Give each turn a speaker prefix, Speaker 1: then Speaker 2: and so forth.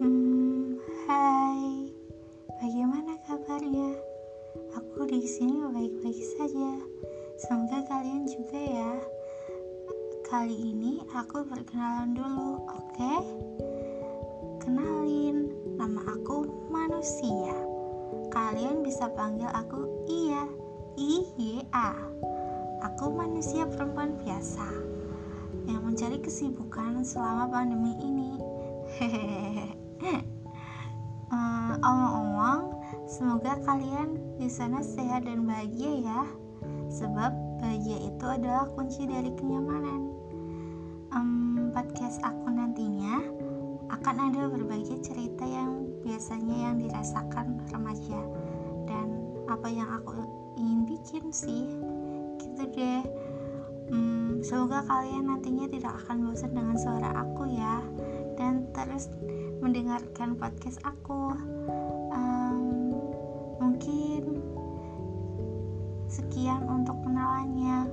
Speaker 1: Hmm, hai, bagaimana kabarnya? Aku di sini baik-baik saja. Semoga kalian juga ya. Kali ini aku perkenalan dulu, oke? Okay? Kenalin, nama aku Manusia. Kalian bisa panggil aku Iya, I Y A. Aku manusia perempuan biasa yang mencari kesibukan selama pandemi ini. Hehehe. Eh, Omong-omong, semoga kalian di sana sehat dan bahagia ya sebab bahagia itu adalah kunci dari kenyamanan. Um, podcast aku nantinya akan ada berbagai cerita yang biasanya yang dirasakan remaja dan apa yang aku ingin bikin sih, gitu deh. Um, semoga kalian nantinya tidak akan bosan dengan suara aku ya dan terus mendengarkan podcast aku. Um, mungkin Sekian untuk kenalannya.